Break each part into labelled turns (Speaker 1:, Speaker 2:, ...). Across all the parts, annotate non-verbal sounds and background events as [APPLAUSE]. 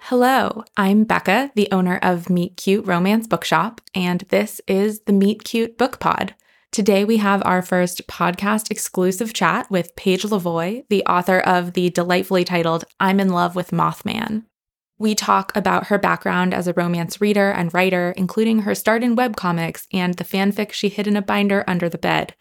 Speaker 1: Hello, I'm Becca, the owner of Meet Cute Romance Bookshop, and this is the Meet Cute Book Pod. Today we have our first podcast exclusive chat with Paige Lavoie, the author of the delightfully titled I'm in Love with Mothman. We talk about her background as a romance reader and writer, including her start in webcomics and the fanfic she hid in a binder under the bed.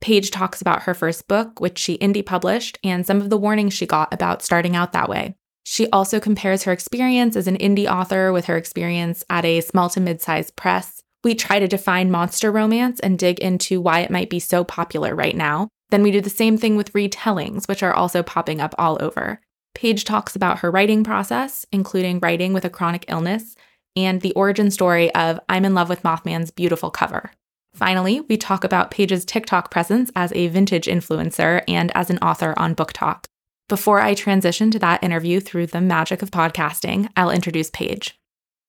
Speaker 1: Paige talks about her first book, which she indie published, and some of the warnings she got about starting out that way. She also compares her experience as an indie author with her experience at a small to mid sized press. We try to define monster romance and dig into why it might be so popular right now. Then we do the same thing with retellings, which are also popping up all over. Paige talks about her writing process, including writing with a chronic illness, and the origin story of I'm in Love with Mothman's beautiful cover. Finally, we talk about Paige's TikTok presence as a vintage influencer and as an author on BookTok. Before I transition to that interview through the magic of podcasting, I'll introduce Paige.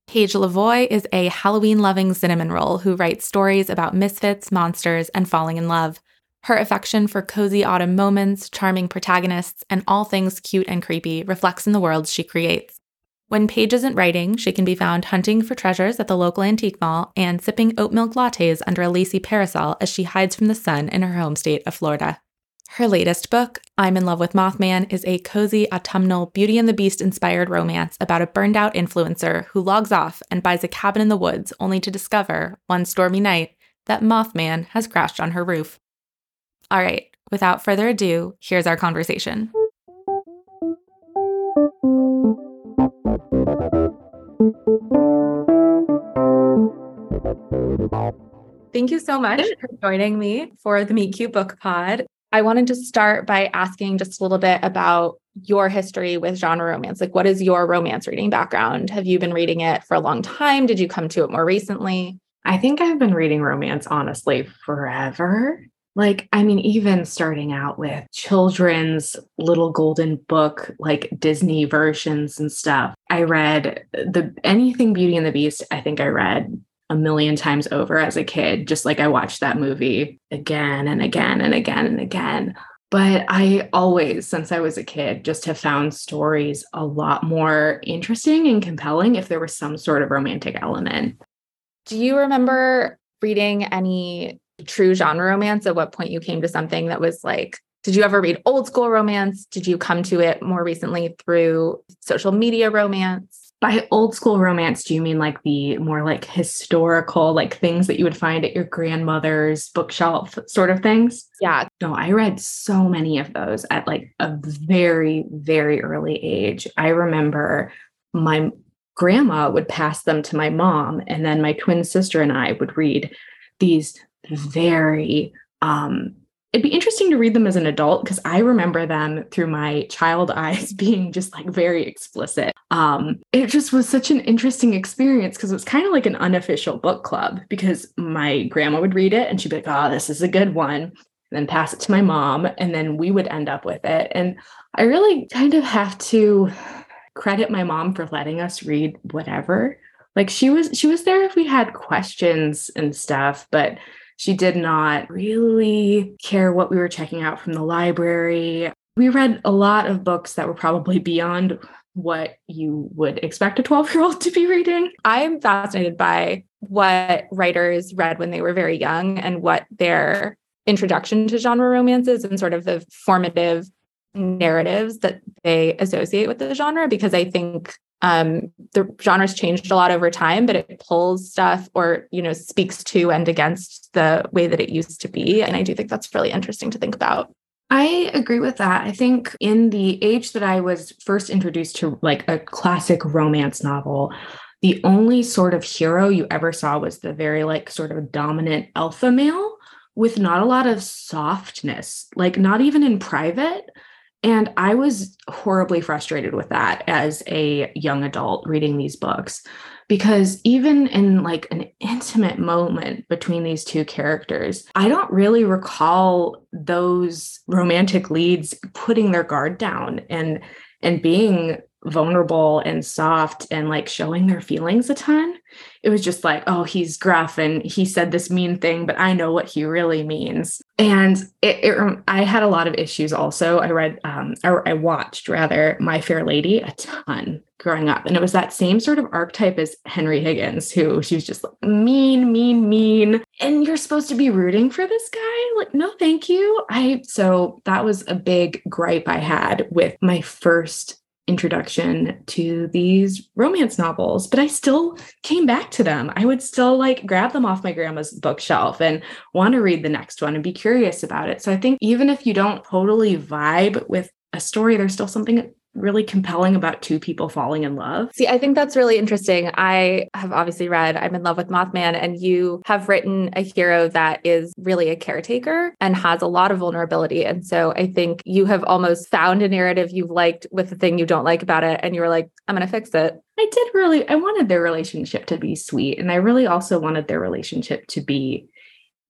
Speaker 1: Paige Lavoie is a Halloween loving cinnamon roll who writes stories about misfits, monsters, and falling in love. Her affection for cozy autumn moments, charming protagonists, and all things cute and creepy reflects in the worlds she creates. When Paige isn't writing, she can be found hunting for treasures at the local antique mall and sipping oat milk lattes under a lacy parasol as she hides from the sun in her home state of Florida. Her latest book, I'm in Love with Mothman, is a cozy autumnal Beauty and the Beast inspired romance about a burned out influencer who logs off and buys a cabin in the woods only to discover, one stormy night, that Mothman has crashed on her roof. All right, without further ado, here's our conversation. Thank you so much for joining me for the Meet Cute Book Pod. I wanted to start by asking just a little bit about your history with genre romance. Like, what is your romance reading background? Have you been reading it for a long time? Did you come to it more recently?
Speaker 2: I think I've been reading romance, honestly, forever. Like, I mean, even starting out with children's little golden book, like Disney versions and stuff. I read the anything Beauty and the Beast, I think I read a million times over as a kid, just like I watched that movie again and again and again and again. But I always, since I was a kid, just have found stories a lot more interesting and compelling if there was some sort of romantic element.
Speaker 1: Do you remember reading any true genre romance? At what point you came to something that was like, did you ever read old school romance? Did you come to it more recently through social media romance?
Speaker 2: by old school romance do you mean like the more like historical like things that you would find at your grandmother's bookshelf sort of things
Speaker 1: yeah
Speaker 2: no i read so many of those at like a very very early age i remember my grandma would pass them to my mom and then my twin sister and i would read these very um it'd be interesting to read them as an adult because I remember them through my child eyes [LAUGHS] being just like very explicit. Um, it just was such an interesting experience because it was kind of like an unofficial book club because my grandma would read it and she'd be like, oh, this is a good one. And then pass it to my mom, and then we would end up with it. And I really kind of have to credit my mom for letting us read whatever. Like she was she was there if we had questions and stuff, but she did not really care what we were checking out from the library. We read a lot of books that were probably beyond what you would expect a 12 year old to be reading.
Speaker 1: I'm fascinated by what writers read when they were very young and what their introduction to genre romances and sort of the formative narratives that they associate with the genre because I think um, the genre's changed a lot over time, but it pulls stuff or, you know, speaks to and against the way that it used to be. And I do think that's really interesting to think about.
Speaker 2: I agree with that. I think in the age that I was first introduced to like a classic romance novel, the only sort of hero you ever saw was the very like sort of dominant alpha male with not a lot of softness, like not even in private. And I was horribly frustrated with that as a young adult reading these books because even in like an intimate moment between these two characters, I don't really recall those romantic leads putting their guard down and and being vulnerable and soft and like showing their feelings a ton. it was just like, oh, he's gruff and he said this mean thing, but I know what he really means. And it, it I had a lot of issues also. I read, um, or I watched rather, My Fair Lady a ton growing up. And it was that same sort of archetype as Henry Higgins, who she was just like mean, mean, mean. And you're supposed to be rooting for this guy? Like, no, thank you. I, so that was a big gripe I had with my first introduction to these romance novels, but I still came back to them. I would still like grab them off my grandma's bookshelf and want to read the next one and be curious about it. So I think even if you don't totally vibe with a story, there's still something really compelling about two people falling in love.
Speaker 1: See, I think that's really interesting. I have obviously read I'm in love with Mothman and you have written a hero that is really a caretaker and has a lot of vulnerability. And so I think you have almost found a narrative you've liked with the thing you don't like about it and you were like, I'm going to fix it.
Speaker 2: I did really I wanted their relationship to be sweet and I really also wanted their relationship to be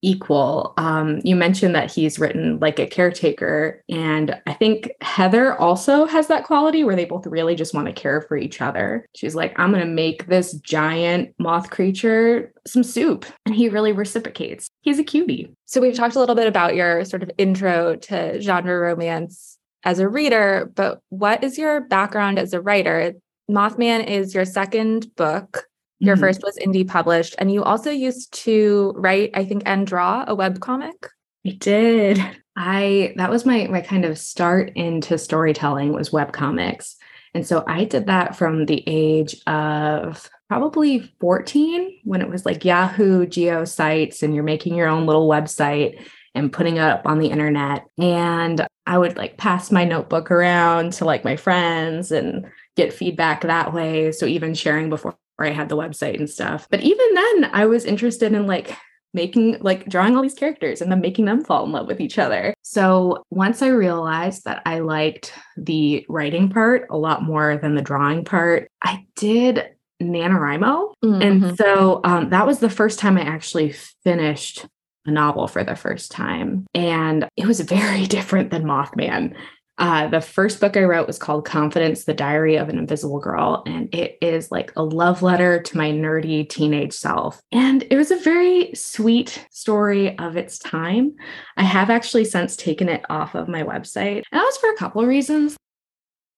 Speaker 2: equal. Um, you mentioned that he's written like a caretaker, and I think Heather also has that quality where they both really just want to care for each other. She's like, I'm going to make this giant moth creature some soup, and he really reciprocates. He's a cutie.
Speaker 1: So, we've talked a little bit about your sort of intro to genre romance as a reader, but what is your background as a writer? Mothman is your second book. Your mm-hmm. first was indie published, and you also used to write, I think, and draw a web comic.
Speaker 2: I did. I that was my my kind of start into storytelling was web comics. And so I did that from the age of probably 14 when it was like Yahoo GeoCities and you're making your own little website and putting it up on the internet. And I would like pass my notebook around to like my friends and get feedback that way. So even sharing before where I had the website and stuff. But even then, I was interested in like making like drawing all these characters and then making them fall in love with each other. So once I realized that I liked the writing part a lot more than the drawing part, I did NaNoWriMo. Mm-hmm. And so um, that was the first time I actually finished a novel for the first time. And it was very [LAUGHS] different than Mothman. Uh, the first book I wrote was called Confidence, the Diary of an Invisible Girl. And it is like a love letter to my nerdy teenage self. And it was a very sweet story of its time. I have actually since taken it off of my website. And that was for a couple of reasons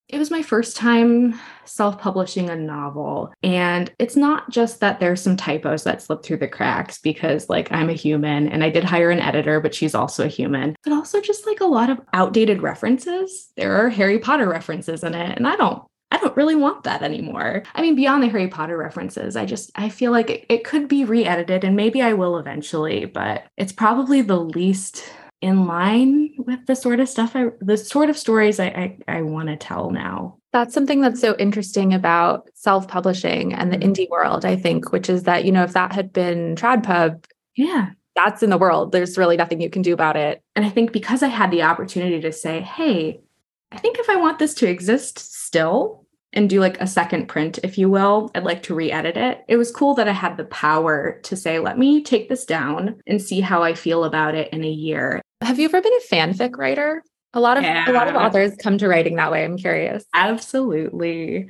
Speaker 2: it was my first time self publishing a novel. And it's not just that there's some typos that slip through the cracks because, like, I'm a human and I did hire an editor, but she's also a human, but also just like a lot of outdated references. There are Harry Potter references in it, and I don't. I don't really want that anymore. I mean, beyond the Harry Potter references, I just I feel like it, it could be re-edited and maybe I will eventually, but it's probably the least in line with the sort of stuff I the sort of stories I I, I want to tell now.
Speaker 1: That's something that's so interesting about self-publishing and the mm-hmm. indie world, I think, which is that, you know, if that had been TradPub,
Speaker 2: yeah,
Speaker 1: that's in the world. There's really nothing you can do about it.
Speaker 2: And I think because I had the opportunity to say, hey, I think if I want this to exist still, and do like a second print, if you will. I'd like to re edit it. It was cool that I had the power to say, let me take this down and see how I feel about it in a year.
Speaker 1: Have you ever been a fanfic writer? A lot of yeah. a lot of authors come to writing that way. I'm curious.
Speaker 2: Absolutely.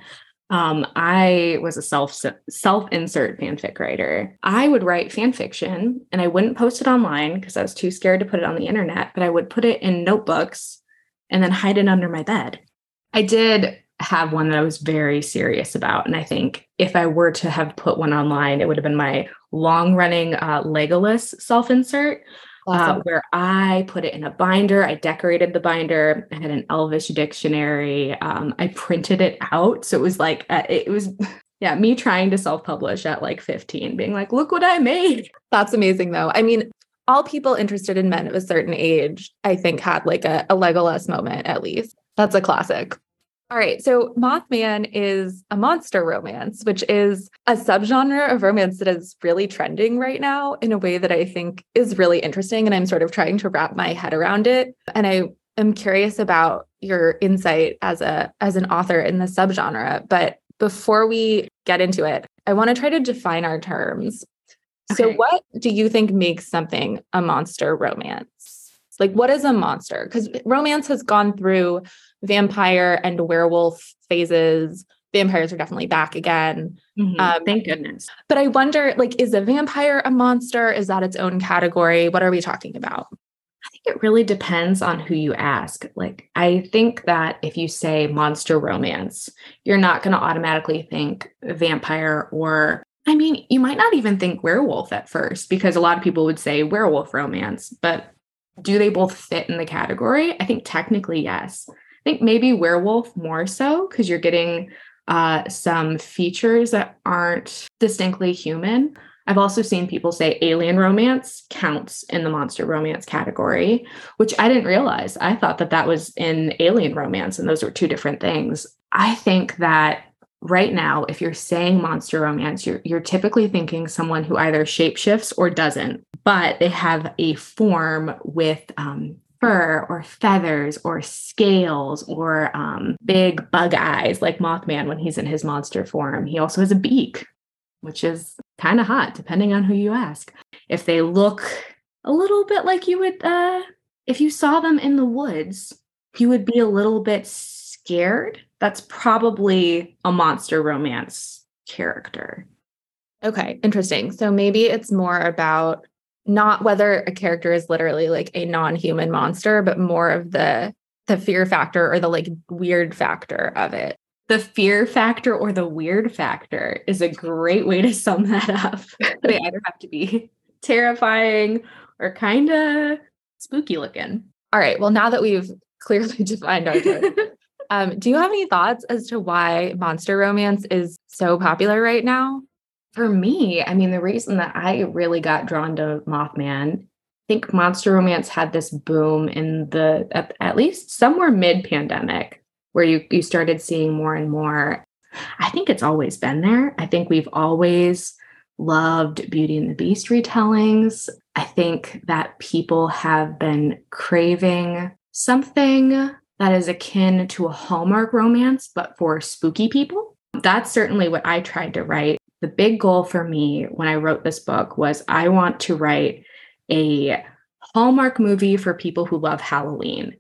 Speaker 2: Um, I was a self self insert fanfic writer. I would write fan fiction and I wouldn't post it online because I was too scared to put it on the internet. But I would put it in notebooks and then hide it under my bed. I did have one that I was very serious about. And I think if I were to have put one online, it would have been my long running uh, Legolas self insert. Uh, awesome. Uh, where I put it in a binder. I decorated the binder. I had an Elvish dictionary. Um, I printed it out. So it was like, uh, it was, [LAUGHS] yeah, me trying to self publish at like 15, being like, look what I made. [LAUGHS]
Speaker 1: That's amazing, though. I mean, all people interested in men of a certain age, I think, had like a, a Legolas moment at least. That's a classic. All right. So Mothman is a monster romance, which is a subgenre of romance that is really trending right now in a way that I think is really interesting. And I'm sort of trying to wrap my head around it. And I am curious about your insight as a as an author in the subgenre. But before we get into it, I want to try to define our terms. Okay. So what do you think makes something a monster romance? Like what is a monster? Because romance has gone through vampire and werewolf phases, vampires are definitely back again.
Speaker 2: Mm-hmm. Um, Thank goodness.
Speaker 1: But I wonder, like, is a vampire a monster? Is that its own category? What are we talking about?
Speaker 2: I think it really depends on who you ask. Like, I think that if you say monster romance, you're not going to automatically think vampire or, I mean, you might not even think werewolf at first because a lot of people would say werewolf romance, but do they both fit in the category? I think technically, yes. I think maybe werewolf more so because you're getting uh, some features that aren't distinctly human. I've also seen people say alien romance counts in the monster romance category, which I didn't realize. I thought that that was in alien romance, and those were two different things. I think that right now, if you're saying monster romance, you're, you're typically thinking someone who either shapeshifts or doesn't, but they have a form with um, fur or feathers or scales or um, big bug eyes like Mothman when he's in his monster form. He also has a beak, which is kind of hot depending on who you ask. If they look a little bit like you would, uh, if you saw them in the woods, you would be a little bit scared. That's probably a monster romance character.
Speaker 1: Okay, interesting. So maybe it's more about not whether a character is literally like a non-human monster, but more of the the fear factor or the like weird factor of it.
Speaker 2: The fear factor or the weird factor is a great way to sum that up. [LAUGHS] they either have to be terrifying or kind of spooky looking.
Speaker 1: All right. Well, now that we've clearly [LAUGHS] defined our term, [LAUGHS] um, do you have any thoughts as to why monster romance is so popular right now?
Speaker 2: For me, I mean, the reason that I really got drawn to Mothman, I think Monster Romance had this boom in the at, at least somewhere mid pandemic where you you started seeing more and more. I think it's always been there. I think we've always loved Beauty and the Beast retellings. I think that people have been craving something that is akin to a Hallmark romance, but for spooky people. That's certainly what I tried to write the big goal for me when I wrote this book was I want to write a Hallmark movie for people who love Halloween.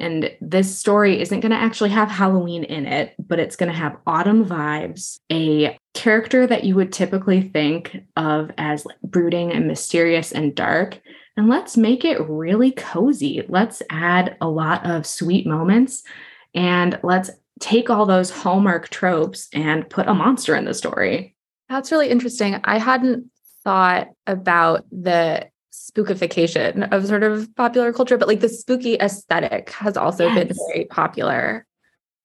Speaker 2: And this story isn't going to actually have Halloween in it, but it's going to have autumn vibes, a character that you would typically think of as brooding and mysterious and dark. And let's make it really cozy. Let's add a lot of sweet moments and let's take all those Hallmark tropes and put a monster in the story.
Speaker 1: That's really interesting. I hadn't thought about the spookification of sort of popular culture, but like the spooky aesthetic has also yes. been very popular.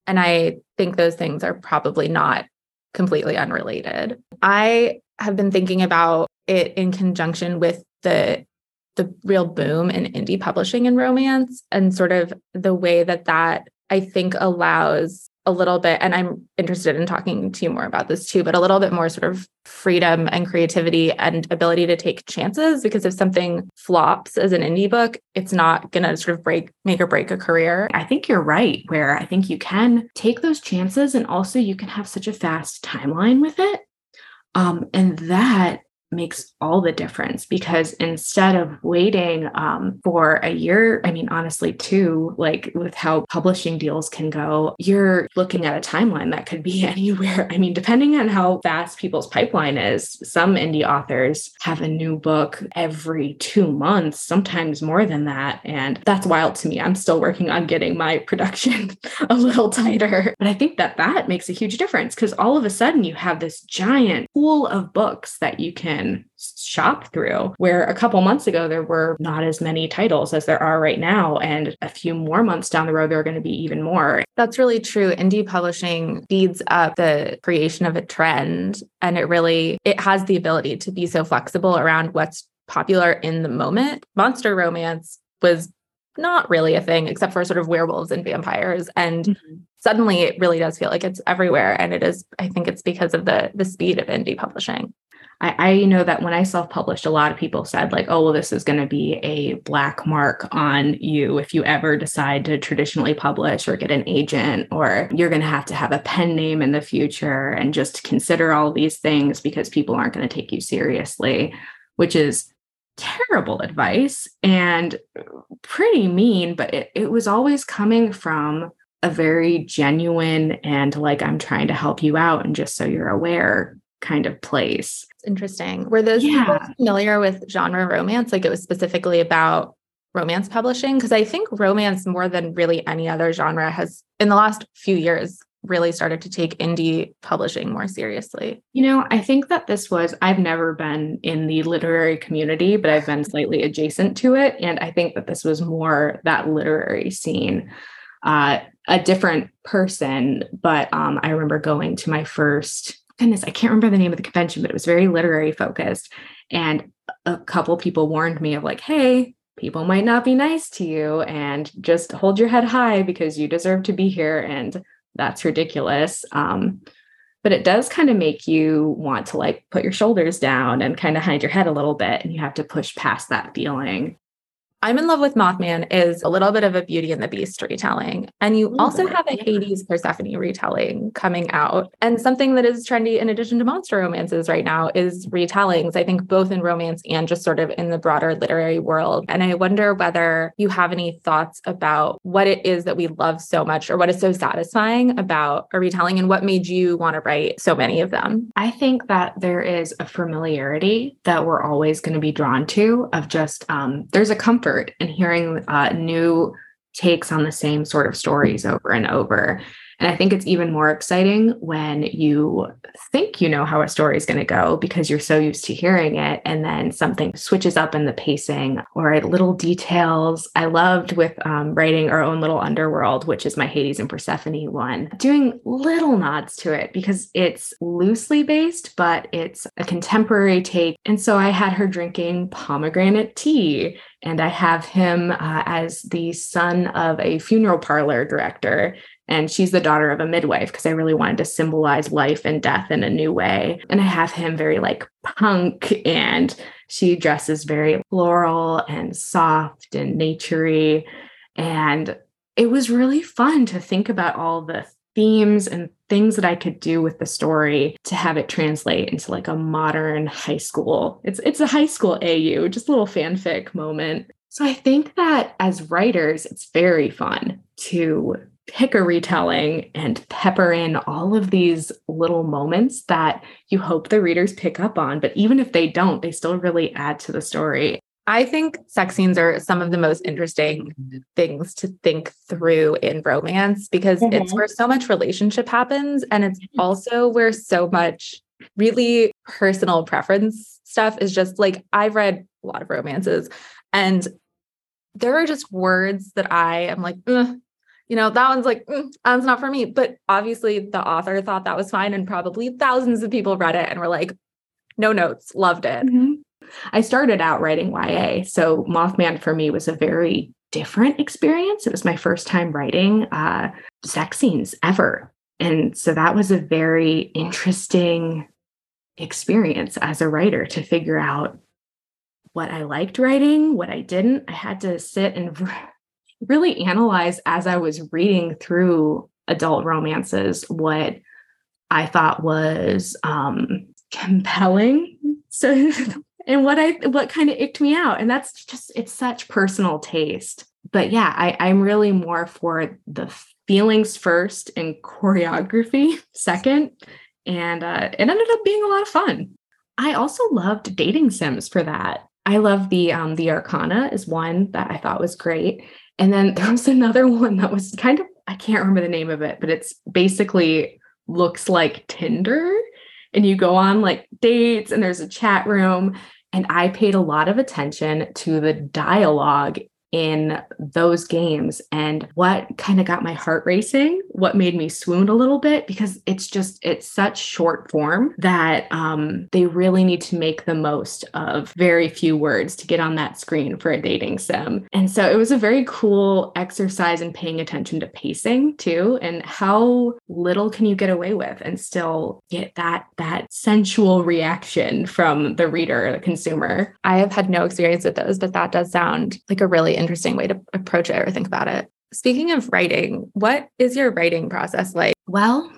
Speaker 1: And I think those things are probably not completely unrelated. I have been thinking about it in conjunction with the the real boom in indie publishing and romance and sort of the way that that I think allows a little bit, and I'm interested in talking to you more about this too, but a little bit more sort of freedom and creativity and ability to take chances. Because if something flops as an indie book, it's not going to sort of break, make or break a career.
Speaker 2: I think you're right, where I think you can take those chances and also you can have such a fast timeline with it. Um, and that makes all the difference because instead of waiting um, for a year, I mean, honestly, too, like with how publishing deals can go, you're looking at a timeline that could be [LAUGHS] anywhere. I mean, depending on how fast people's pipeline is, some indie authors have a new book every two months, sometimes more than that. And that's wild to me. I'm still working on getting my [LAUGHS] production a little tighter. But I think that that makes a huge difference because all of a sudden you have this giant pool of books that you can can shop through. Where a couple months ago, there were not as many titles as there are right now. And a few more months down the road, there are going to be even more.
Speaker 1: That's really true. Indie publishing speeds up the creation of a trend. And it really, it has the ability to be so flexible around what's popular in the moment. Monster romance was not really a thing except for sort of werewolves and vampires and mm-hmm. suddenly it really does feel like it's everywhere and it is i think it's because of the the speed of indie publishing
Speaker 2: I, I know that when I self published, a lot of people said, like, oh, well, this is going to be a black mark on you if you ever decide to traditionally publish or get an agent, or you're going to have to have a pen name in the future and just consider all these things because people aren't going to take you seriously, which is terrible advice and pretty mean, but it, it was always coming from a very genuine and like I'm trying to help you out and just so you're aware kind of place.
Speaker 1: Interesting. Were those yeah. familiar with genre romance? Like it was specifically about romance publishing? Because I think romance, more than really any other genre, has in the last few years really started to take indie publishing more seriously.
Speaker 2: You know, I think that this was, I've never been in the literary community, but I've been slightly adjacent to it. And I think that this was more that literary scene. Uh, a different person, but um, I remember going to my first goodness, I can't remember the name of the convention, but it was very literary focused. And a couple people warned me of like, hey, people might not be nice to you and just hold your head high because you deserve to be here. And that's ridiculous. Um, but it does kind of make you want to like put your shoulders down and kind of hide your head a little bit. And you have to push past that feeling.
Speaker 1: I'm in Love with Mothman is a little bit of a Beauty and the Beast retelling. And you Ooh, also have a Hades Persephone retelling coming out. And something that is trendy in addition to monster romances right now is retellings, I think both in romance and just sort of in the broader literary world. And I wonder whether you have any thoughts about what it is that we love so much or what is so satisfying about a retelling and what made you want to write so many of them.
Speaker 2: I think that there is a familiarity that we're always going to be drawn to of just um, there's a comfort comfort in hearing uh, new takes on the same sort of stories over and over. And I think it's even more exciting when you think you know how a story is going to go because you're so used to hearing it. And then something switches up in the pacing or little details. I loved with um, writing our own little underworld, which is my Hades and Persephone one, doing little nods to it because it's loosely based, but it's a contemporary take. And so I had her drinking pomegranate tea and I have him uh, as the son of a funeral parlor director. And she's the daughter of a midwife because I really wanted to symbolize life and death in a new way. And I have him very like punk, and she dresses very floral and soft and naturey. And it was really fun to think about all the themes and things that I could do with the story to have it translate into like a modern high school. It's it's a high school AU, just a little fanfic moment. So I think that as writers, it's very fun to pick a retelling and pepper in all of these little moments that you hope the readers pick up on. But even if they don't, they still really add to the story.
Speaker 1: I think sex scenes are some of the most interesting things to think through in romance because mm-hmm. it's where so much relationship happens. And it's also where so much really personal preference stuff is just like I've read a lot of romances and there are just words that I am like, you know, that one's like, mm, that's not for me. But obviously, the author thought that was fine, and probably thousands of people read it and were like, no notes, loved it.
Speaker 2: Mm-hmm. I started out writing YA. So Mothman for me was a very different experience. It was my first time writing uh, sex scenes ever. And so that was a very interesting experience as a writer to figure out what I liked writing, what I didn't. I had to sit and [LAUGHS] really analyze as I was reading through adult romances what I thought was um, compelling. [LAUGHS] So and what I what kind of icked me out. And that's just it's such personal taste. But yeah, I, I'm really more for the feelings first and choreography [LAUGHS] second. And uh, it ended up being a lot of fun. I also loved dating sims for that. I love the um, the Arcana is one that I thought was great. And then [LAUGHS] there was another one that was kind of I can't remember the name of it, but it's basically looks like Tinder. And you go on like dates and there's a chat room. And I paid a lot of attention to the dialogue in those games. And what kind of got my heart racing what made me swoon a little bit because it's just it's such short form that um, they really need to make the most of very few words to get on that screen for a dating sim. And so it was a very cool exercise in paying attention to pacing too and how little can you get away with and still get that that sensual reaction from the reader the consumer.
Speaker 1: I have had no experience with those but that does sound like a really interesting way to approach it or think about it. Speaking of writing, what is your writing process like?
Speaker 2: Well,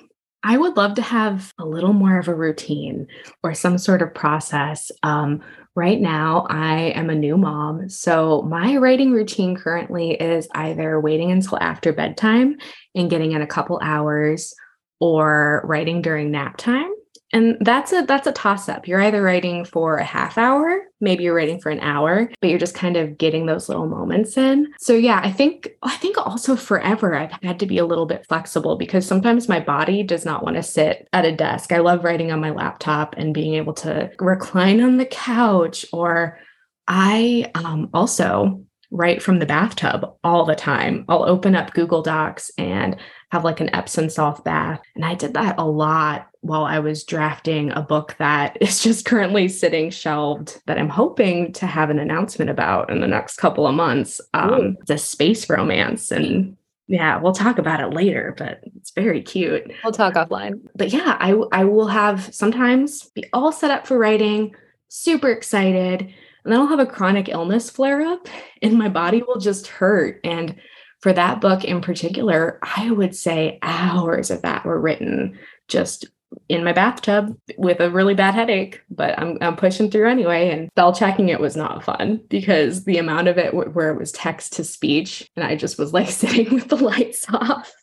Speaker 2: I would love to have a little more of a routine or some sort of process. Um, right now, I am a new mom. So, my writing routine currently is either waiting until after bedtime and getting in a couple hours or writing during nap time and that's a that's a toss up you're either writing for a half hour maybe you're writing for an hour but you're just kind of getting those little moments in. So yeah i think i think also forever i've had to be a little bit flexible because sometimes my body does not want to sit at a desk. I love writing on my laptop and being able to recline on the couch or i um, also write from the bathtub all the time. I'll open up google docs and have like an epsom salt bath and i did that a lot while I was drafting a book that [LAUGHS] is just currently sitting shelved that I'm hoping to have an announcement about in the next couple of months. Um, it's a space romance. And yeah, we'll talk about it later, but it's very cute.
Speaker 1: We'll talk offline.
Speaker 2: But yeah, I, I will have sometimes be all set up for writing, super excited. And then I'll have a chronic illness flare up and my body will just hurt. And for that book in particular, I would say hours of that were written just in my bathtub with a really bad headache, but I'm, I'm pushing through anyway. And spell checking it was not fun because the amount of it w- where it was text to speech, and I just was like [LAUGHS] sitting with the lights off.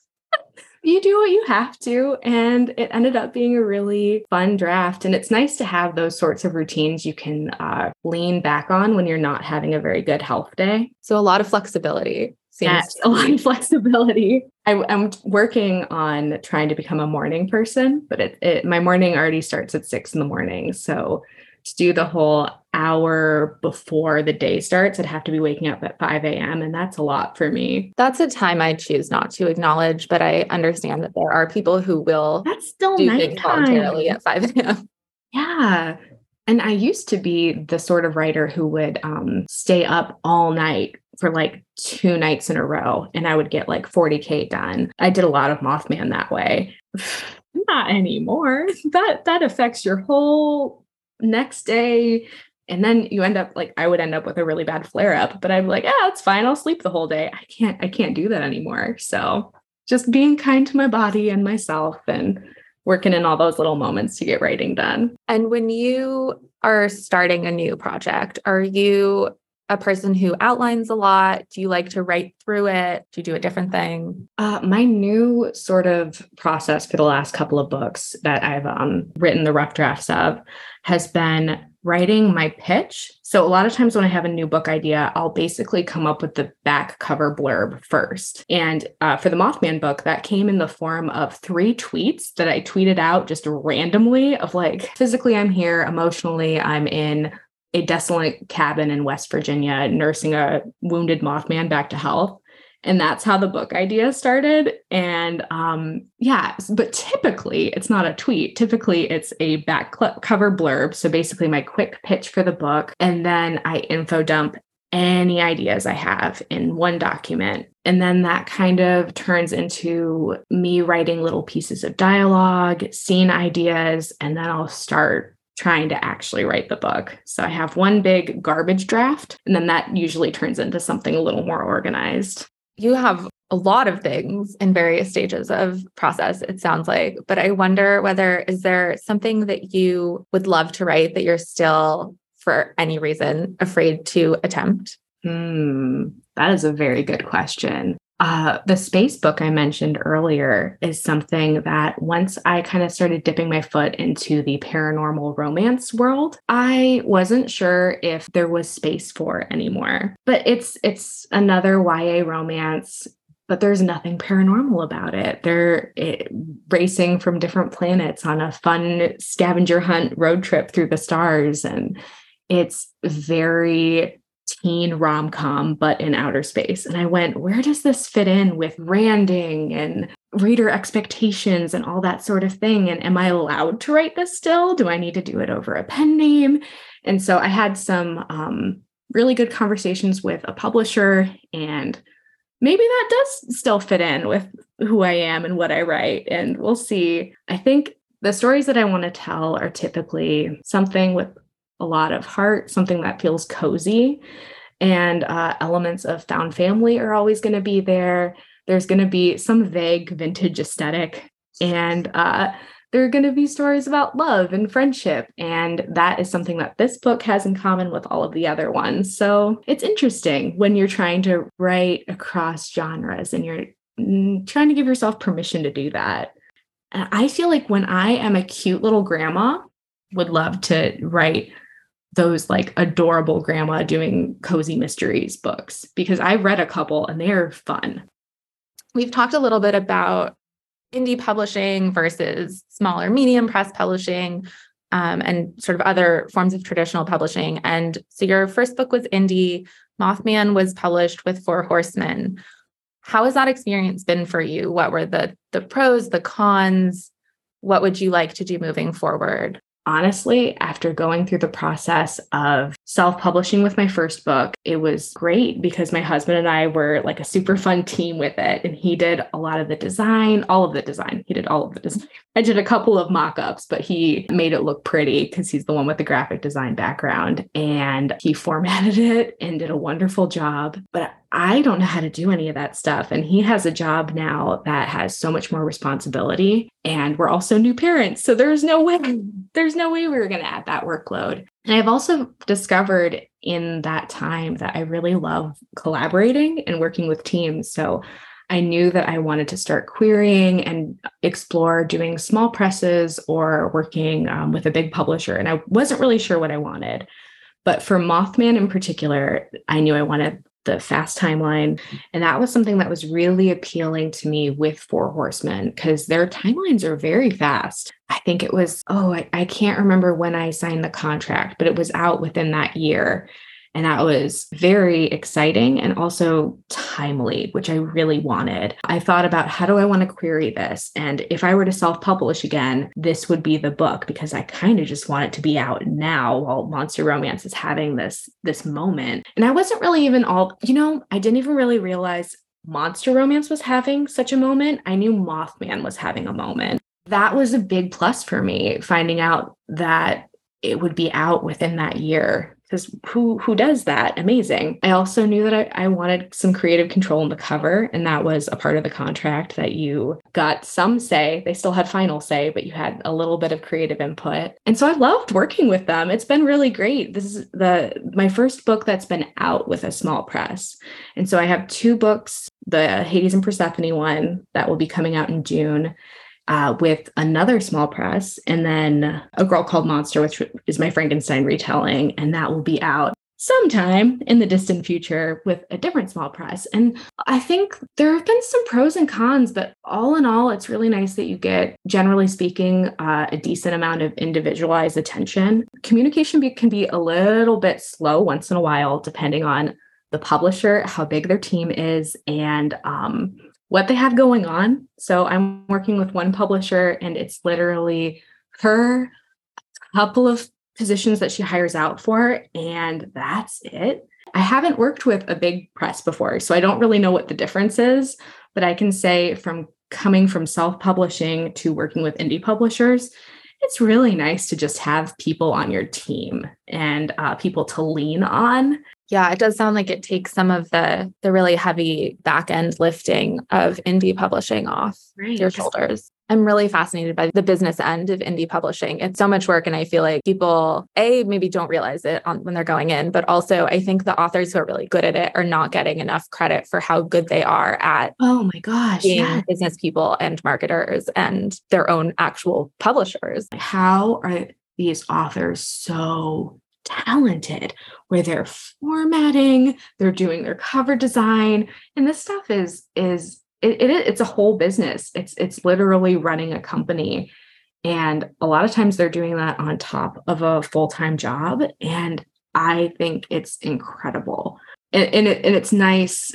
Speaker 2: you do what you have to. And it ended up being a really fun draft. And it's nice to have those sorts of routines you can uh, lean back on when you're not having a very good health day.
Speaker 1: So, a lot of flexibility.
Speaker 2: Seems yes, a lot of [LAUGHS] flexibility. I, am working on trying to become a morning person, but it, it my morning already starts at six in the morning. So to do the whole hour before the day starts, I'd have to be waking up at 5 a.m. And that's a lot for me.
Speaker 1: That's a time I choose not to acknowledge, but I understand that there are people who will
Speaker 2: that's still
Speaker 1: do things voluntarily at 5 a.m.
Speaker 2: Yeah. And I used to be the sort of writer who would um, stay up all night for like two nights in a row and I would get like 40k done. I did a lot of Mothman that way. [SIGHS] Not anymore. [LAUGHS] That that affects your whole next day and then you end up like I would end up with a really bad flare up, but I'm like, yeah, it's fine. I'll sleep the whole day. I can't I can't do that anymore. So just being kind to my body and myself and working in all those little moments to get writing done.
Speaker 1: And when you are starting a new project, are you a person who outlines a lot? Do you like to write through it? Do you do a different thing?
Speaker 2: Uh, my new sort of process for the last couple of books that I've um, written the rough drafts of has been writing my pitch. So a lot of times when I have a new book idea, I'll basically come up with the back cover blurb first. And uh, for the Mothman book, that came in the form of three tweets that I tweeted out just randomly of like, physically, I'm here, emotionally, I'm in a desolate cabin in West Virginia nursing a wounded Mothman back to health. And that's how the book idea started. And um yeah but typically it's not a tweet. Typically it's a back cover blurb. So basically my quick pitch for the book and then i info dump any ideas i have in one document. And then that kind of turns into me writing little pieces of dialogue scene ideas and then i'll start trying to actually write the book. So I have one big garbage draft, and then that usually turns into something a little more organized.
Speaker 1: You have a lot of things in various stages of process it sounds like but i wonder whether is there something that you would love to write that you're still for any reason afraid to attempt?
Speaker 2: Hmm that is a very good question uh, the space book I mentioned earlier is something that once I kind of started dipping my foot into the paranormal romance world, I wasn't sure if there was space for anymore. But it's it's another YA romance but there's nothing paranormal about it. They're it, racing from different planets on a fun scavenger hunt road trip through the stars. And it's very teen rom com, but in outer space. And I went, where does this fit in with branding and reader expectations and all that sort of thing? And am I allowed to write this still? Do I need to do it over a pen name? And so I had some um, really good conversations with a publisher, and maybe that does still fit in with who I am and what I write. And we'll see. I think the stories that I want to tell are typically something with a lot of heart, something that feels cozy. And uh, elements of found family are always going to be there. There's going to be some vague vintage aesthetic And uh, there are going to be stories about love and friendship. And that is something that this book has in common with all of the other ones. So it's interesting when you're trying to write across genres and you're mm, trying to give yourself permission to do that. I feel like when I am a cute little grandma, would love to write those like adorable grandma doing cozy mysteries books because I read a couple and they're fun.
Speaker 1: We've talked a little bit about indie publishing versus smaller medium press publishing um, and sort of other forms of traditional publishing. And so your first book was indie, Mothman was published with Four Horsemen. How has that experience been for you? What were the the pros, the cons? What would you like to do moving forward?
Speaker 2: Honestly, after going through the process of self publishing with my first book, it was great because my husband and I were like a super fun team with it. And he did a lot of the design, all of the design. He did all of the design. I did a couple of mock ups, but he made it look pretty because he's the one with the graphic design background. And he [LAUGHS] formatted it and did a wonderful job. But I don't know how to do any of that stuff. And he has a job now that has so much more responsibility. And we're also new parents. So there's no way, there's no way we were going to add that workload. And I've also discovered in that time that I really love collaborating and working with teams. So I knew that I wanted to start querying and explore doing small presses or working um, with a big publisher. And I wasn't really sure what I wanted. But for Mothman in particular, I knew I wanted the fast timeline. And that was something that was really appealing to me with Four Horsemen because their timelines are very fast. Think it was, oh, I, I, can't remember when I signed the contract, but it was out within that year. And that was very exciting and also timely, which I really wanted. I thought about how do I want to query this? And if I were to self publish again, this would be the book because I kind of just want it to be out now while Monster Romance is having this, this moment. And I wasn't really even all, you know, I didn't even really realize Monster Romance was having such a moment. I knew Mothman was having a moment. That was a big plus for me, finding out that it would be out within that year. Because who who does that? Amazing. I also knew that I, I wanted some creative control in the cover and that was a part of the contract that you got some say. They still had final say but you had a little bit of creative input. And so i loved working with them. It's been really great. This is the my first book that's been out with a small press. And so i have two books the hades and persephone one that will be coming out in june uh, with another small press, and then A Girl Called Monster, which is my Frankenstein retelling, and that will be out sometime in the distant future with a different small press. And I think there have been some pros and cons, but all in all, it's really nice that you get, generally speaking, uh, a decent amount of individualized attention. Communication be- can be a little bit slow once in a while, depending on the publisher, how big their team is, and um, what they have going on. So I'm working with one publisher and it's literally her couple of positions that she hires out for and that's it. I haven't worked with a big press before, so I don't really know what the difference is, but I can say from coming from self-publishing to working with indie publishers, it's really nice to just have people on your team and uh, people to lean on
Speaker 1: yeah, it does sound like it takes some of the the really heavy back end lifting of indie publishing off right. your shoulders. I'm really fascinated by the business end of indie publishing. It's so much work. And I feel like people, A, maybe don't realize it on, when they're going in, but also I think the authors who are really good at it are not getting enough credit for how good they are at
Speaker 2: oh my gosh,
Speaker 1: being yeah. business people and marketers and their own actual publishers.
Speaker 2: How are these authors so talented where they're formatting they're doing their cover design and this stuff is is it, it, it's a whole business. It's it's literally running a company. And a lot of times they're doing that on top of a full-time job and i think it's incredible. And, and, it, and it's nice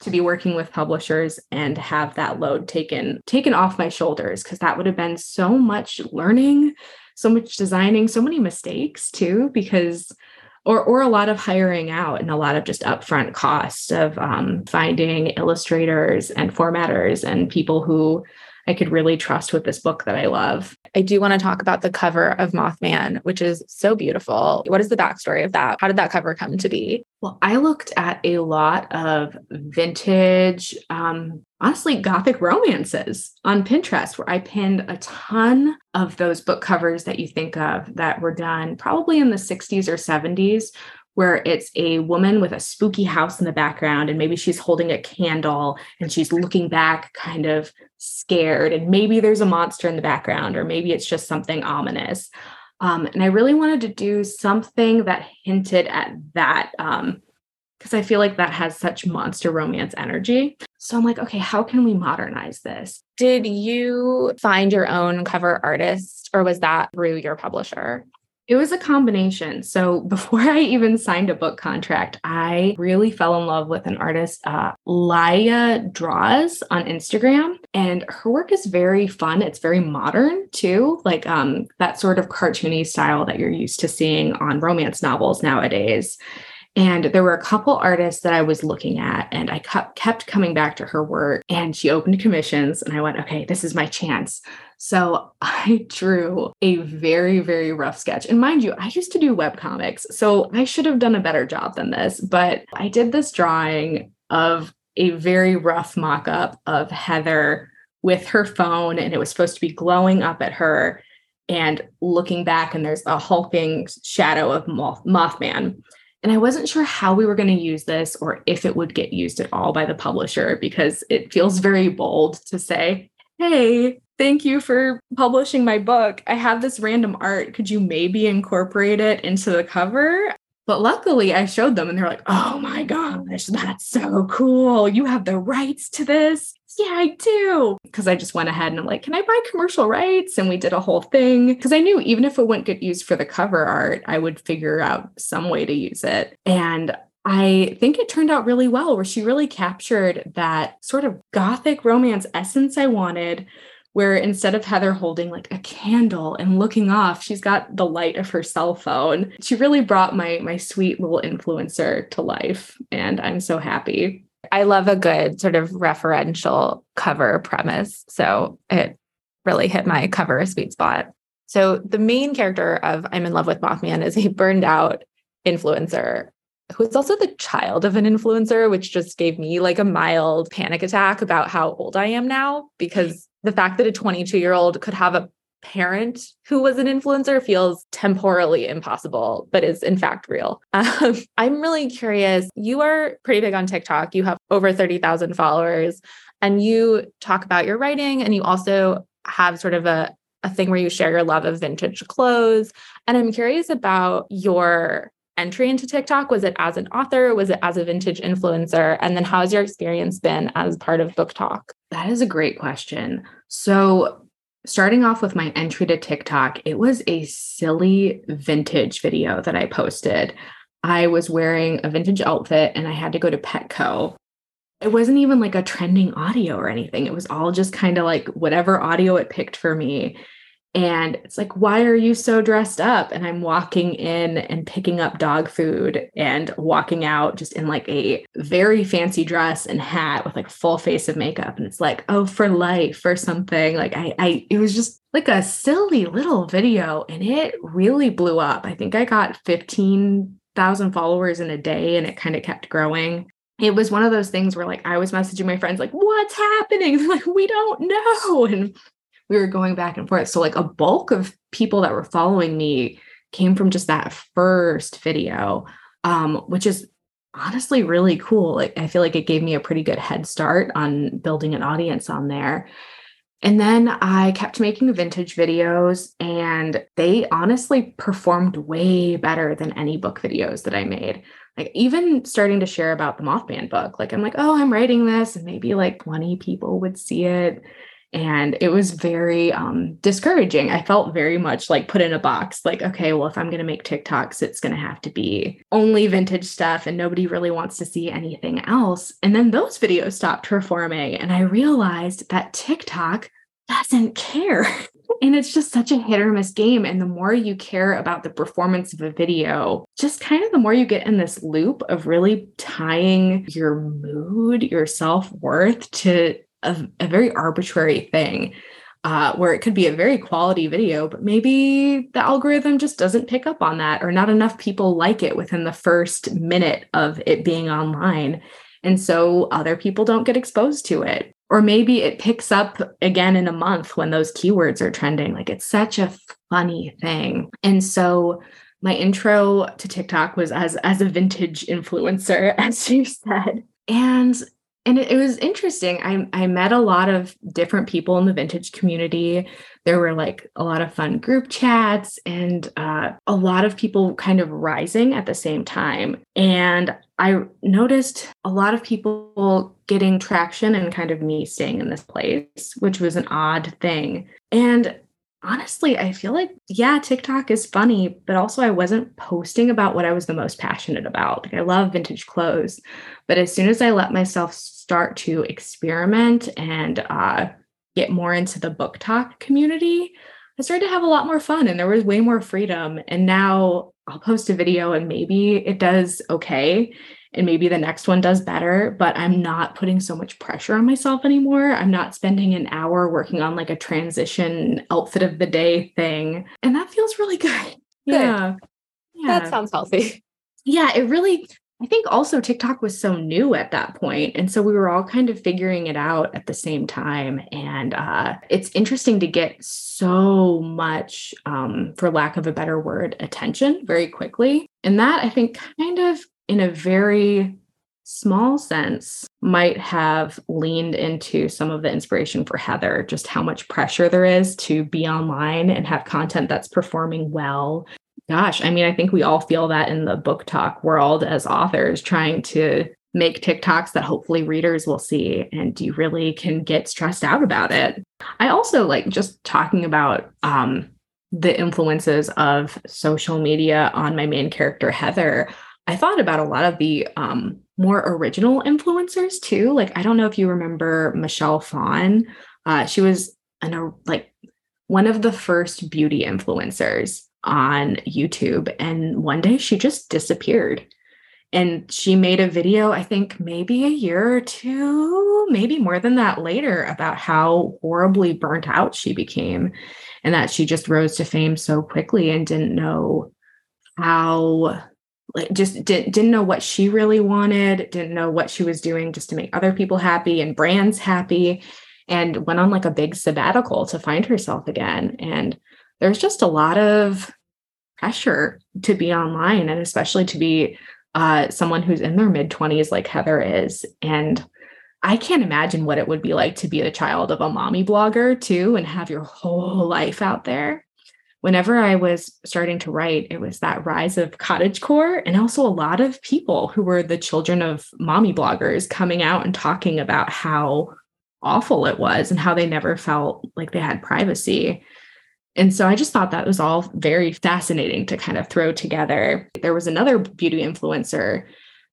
Speaker 2: to be working with publishers and have that load taken taken off my shoulders because that would have been so much learning so much designing, so many mistakes too, because or or a lot of hiring out and a lot of just upfront costs of um, finding illustrators and formatters and people who I could really trust with this book that I love.
Speaker 1: I do want to talk about the cover of Mothman, which is so beautiful. What is the backstory of that? How did that cover come to be?
Speaker 2: Well, I looked at a lot of vintage, um, honestly, gothic romances on Pinterest, where I pinned a ton of those book covers that you think of that were done probably in the 60s or 70s, where it's a woman with a spooky house in the background, and maybe she's holding a candle and she's looking back, kind of scared. And maybe there's a monster in the background, or maybe it's just something ominous. Um, and I really wanted to do something that hinted at that because um, I feel like that has such monster romance energy. So I'm like, okay, how can we modernize this?
Speaker 1: Did you find your own cover artist or was that through your publisher?
Speaker 2: It was a combination. So [LAUGHS] before I even signed a book contract, I really fell in love with an artist, uh, Laya Draws on Instagram. And her work is very fun. It's very modern too, like um, that sort of cartoony style that you're used to seeing on romance novels nowadays. And there were a couple artists that I was looking at, and I kept coming back to her work. And she opened commissions, and I went, okay, this is my chance. So [LAUGHS] I drew a very, very rough sketch. And mind you, I used to do web comics, so I should have done a better job than this. But I did this drawing of a very rough mock up of Heather with her phone, and it was supposed to be glowing up at her and looking back, and there's a hulking shadow of Moth- Mothman. And I wasn't sure how we were going to use this or if it would get used at all by the publisher because it feels very bold to say, Hey, thank you for publishing my book. I have this random art. Could you maybe incorporate it into the cover? But luckily, I showed them and they're like, oh my gosh, that's so cool. You have the rights to this yeah, I do. Because I just went ahead and I'm like, can I buy commercial rights? And we did a whole thing. Because I knew even if it wouldn't get used for the cover art, I would figure out some way to use it. And I think it turned out really well, where she really captured that sort of gothic romance essence I wanted. Where instead of Heather holding like a candle and looking off, she's got the light of her cell phone. She really brought my my sweet little influencer to life, and I'm so happy.
Speaker 1: I love a good sort of referential cover premise. So it really hit my cover sweet spot. So the main character of I'm in love with Mothman is a burned out influencer who is also the child of an influencer, which just gave me like a mild panic attack about how old I am now because the fact that a 22 year old could have a parent who was an influencer feels temporally impossible, but is in fact real. [LAUGHS] Um, I'm really curious. You are pretty big on TikTok. You have over 30,000 followers, and you talk about your writing, and you also have sort of a, a thing where you share your love of vintage clothes. And I'm curious about your entry into TikTok? Was it as an author? Was it as a vintage influencer? And then how has your experience been as part of BookTok?
Speaker 2: That is a great question. So, starting off with my entry to TikTok, it was a silly vintage video that I posted. I was wearing a vintage outfit and I had to go to Petco. It wasn't even like a trending audio or anything. It was all just kind of like whatever audio it picked for me. And it's like, why are you so dressed up? And I'm walking in and picking up dog food and walking out just in like a very fancy dress and hat with like full face of makeup. And it's like, oh, for life or something. Like I, I it was just like a silly little video and it really blew up. I think I got 15,000 followers in a day and it kind of kept growing it was one of those things where like I was messaging my friends like what's happening [LAUGHS] like we don't know and we were going back and forth. So like a bulk of people that were following me came from just that first video, um, which is honestly really cool. Like I feel like it gave me a pretty good head start on building an audience on there. And then I kept making vintage videos, and they honestly performed way better than any book videos that I made. Like, even starting to share about the Mothman book, like, I'm like, oh, I'm writing this, and maybe like 20 people would see it and it was very um, discouraging. I felt very much like put in a box like okay well if i'm going to make tiktoks it's going to have to be only vintage stuff and nobody really wants to see anything else. And then those videos stopped performing and i realized that tiktok doesn't care. [LAUGHS] And it's just such a hit or miss game. And the more you care about the performance of a video just kind of the more you get in this loop of really tying your mood your self-worth to a, a very arbitrary thing uh, where it could be a very quality video, but maybe the algorithm just doesn't pick up on that, or not enough people like it within the first minute of it being online. And so other people don't get exposed to it. Or maybe it picks up again in a month when those keywords are trending. Like it's such a funny thing. And so my intro to TikTok was as as a vintage influencer, [LAUGHS] as you said. And and it, it, was interesting. I, I met a lot of different people in the vintage community. There were like a lot of fun group chats and uh, a lot of people kind of rising at the same time. And I noticed a lot of people getting traction and kind of me staying in this place, which was an odd thing. And honestly, I feel like, yeah, TikTok is funny, but also I wasn't posting about what I was the most passionate about. Like, I love vintage clothes. But as soon as I let myself start to experiment and uh, get more into the BookTok community, I started to have a lot more fun and there was way more freedom. And now I'll post a video and maybe it does okay and maybe the next one does better, but I'm not putting so much pressure on myself anymore. I'm not spending an hour working on like a transition outfit of the day thing. And that feels really [LAUGHS] good. good. Yeah.
Speaker 1: yeah. That sounds healthy.
Speaker 2: Yeah, it really I think also TikTok was so new at that point, And so we were all kind of figuring it out at the same time. And uh, it's interesting to get so much, um, for lack of a better word, attention very quickly. And that I think kind of in a very small sense might have leaned into some of the inspiration for Heather, just how much pressure there is to be online and have content that's performing well. Gosh, I mean, I think we all feel that in the BookTok world as authors trying to make TikToks that hopefully readers will see and you really can get stressed out about it. I also like just talking about um the influences of social media on my main character Heather. I thought about a lot of the um, more original influencers too. Like, I don't know if you remember Michelle Phan. Uh, she was an, a, like one of the first beauty influencers on YouTube. And one day she just disappeared. And she made a video, I think maybe a year or two, maybe more than that later, about how horribly burnt out she became and that she just rose to fame so quickly and didn't know how just didn't didn't know what she really wanted, didn't know what she was doing just to make other people happy and brands happy, and went on like a big sabbatical to find herself again. And there's just a lot of pressure to be online and especially to be uh, someone who's in their mid 20s like Heather is. And I can't imagine what it would be like to be the child of a mommy blogger too and have your whole life out there whenever I was starting to write, it was that rise of cottagecore and also a lot of people who were the children of mommy bloggers coming out and talking about how awful it was and how they never felt like they had privacy. And so I just thought that was all very fascinating to kind of throw together. There was another beauty influencer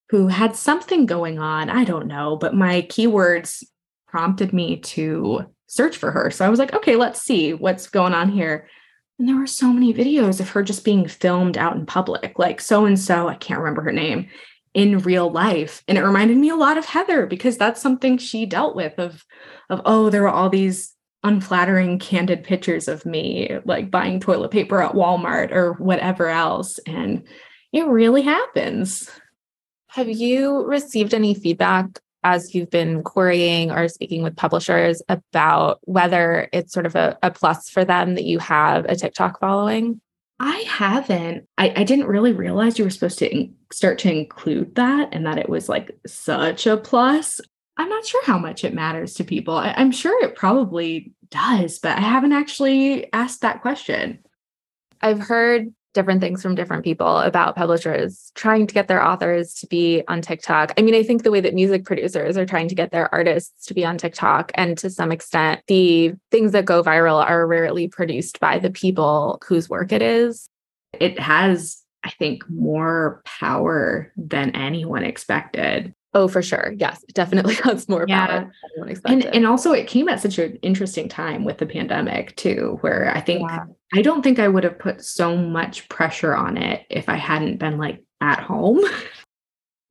Speaker 2: who had something going on. I don't know, but my keywords prompted me to search for her. So I was like, okay, let's see what's going on here. And there were so many videos of her just being filmed out in public, like so and so, I can't remember her name, in real life. And it reminded me a lot of Heather because that's something she dealt with of of oh, there were all these unflattering candid pictures of me like buying toilet paper at Walmart or whatever else and it really happens.
Speaker 1: Have you received any feedback as you've been querying or speaking with publishers about whether it's sort of a, a plus for them that you have a TikTok following?
Speaker 2: I haven't. I, I didn't really realize you were supposed to in- start to include that and that it was like such a plus. I'm not sure how much it matters to people. I, I'm sure it probably does, but I haven't actually asked that question.
Speaker 1: I've heard different things from different people about publishers trying to get their authors to be on TikTok. I mean, I think the way that music producers are trying to get their artists to be on TikTok, and to some extent, the things that go viral are rarely produced by the people whose work it is.
Speaker 2: It has, I think, more power than anyone expected.
Speaker 1: Oh, for sure. Yes, definitely [LAUGHS] has more yeah.
Speaker 2: power. And, and also, it came at such an interesting time with the pandemic, too, where I think yeah. I don't think I would have put so much pressure on it if I hadn't been like at home. [LAUGHS]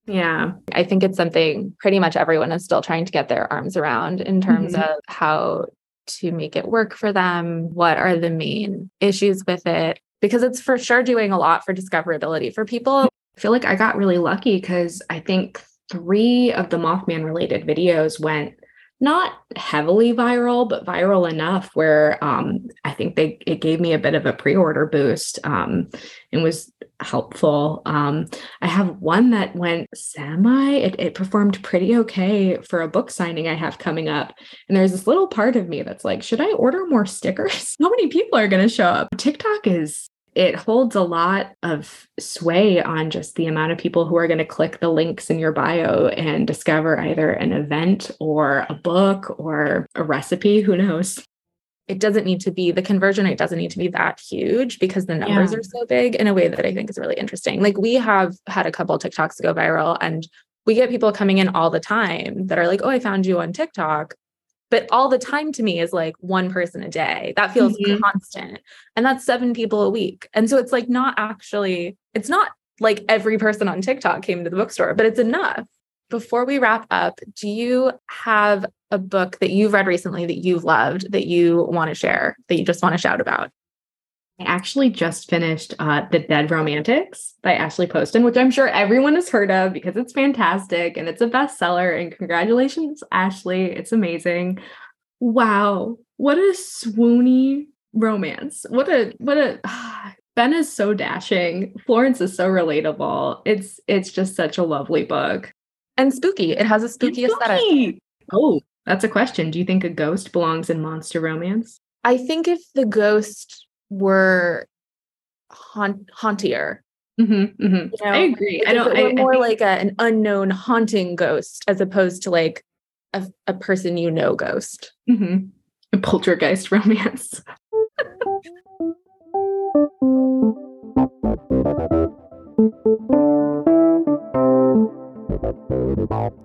Speaker 2: Yeah.
Speaker 1: I think it's something pretty much everyone is still trying to get their arms around in terms mm-hmm. of how to make it work for them. What are the main issues with it? Because it's for sure doing a lot for discoverability for people.
Speaker 2: I feel like I got really lucky because I think three of the Mothman related videos went not heavily viral, but viral enough where um, I think they it gave me a bit of a pre-order boost um, and was helpful. Um, I have one that went semi. It, it performed pretty okay for a book signing I have coming up, and there's this little part of me that's like, should I order more stickers? [LAUGHS] How many people are going to show up? TikTok is it holds a lot of sway on just the amount of people who are going to click the links in your bio and discover either an event or a book or a recipe. Who knows?
Speaker 1: It doesn't need to be the conversion rate doesn't need to be that huge because the numbers yeah. are so big in a way that I think is really interesting. Like we have had a couple TikToks go viral and we get people coming in all the time that are like, "Oh, I found you on TikTok." But all the time to me is like one person a day. That feels mm-hmm. constant and that's seven people a week. And so it's like not actually it's not like every person on tiktok came to the bookstore but it's enough. Before we wrap up do you have a book that you've read recently that you've loved that you want to share that you just want to shout about
Speaker 2: I actually just finished uh, The Dead Romantics by Ashley Poston, which I'm sure everyone has heard of because it's fantastic and it's a bestseller. And congratulations, Ashley. It's amazing. Wow. What a swoony romance. What a, what a, [SIGHS] Ben is so dashing. Florence is so relatable. It's, it's just such a lovely book.
Speaker 1: And spooky. It has a spooky, spooky. aesthetic.
Speaker 2: Oh, that's a question. Do you think a ghost belongs in monster romance?
Speaker 1: I think if the ghost were haunt hauntier.
Speaker 2: Mm-hmm, mm-hmm. You know? I agree. I
Speaker 1: don't. I, more I like a, an unknown haunting ghost as opposed to like a, a person you know ghost.
Speaker 2: Mm-hmm. A poltergeist [LAUGHS] romance.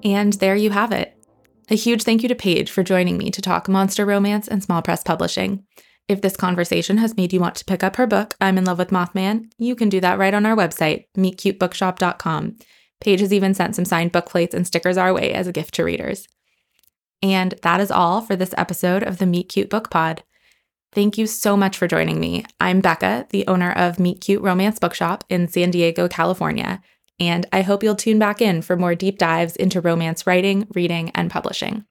Speaker 1: and there you have it. A huge thank you to Paige for joining me to talk monster romance and small press publishing. If this conversation has made you want to pick up her book, I'm in Love with Mothman, you can do that right on our website, meetcutebookshop.com. Paige has even sent some signed book plates and stickers our way as a gift to readers. And that is all for this episode of the Meet Cute Book Pod. Thank you so much for joining me. I'm Becca, the owner of Meet Cute Romance Bookshop in San Diego, California, and I hope you'll tune back in for more deep dives into romance writing, reading, and publishing.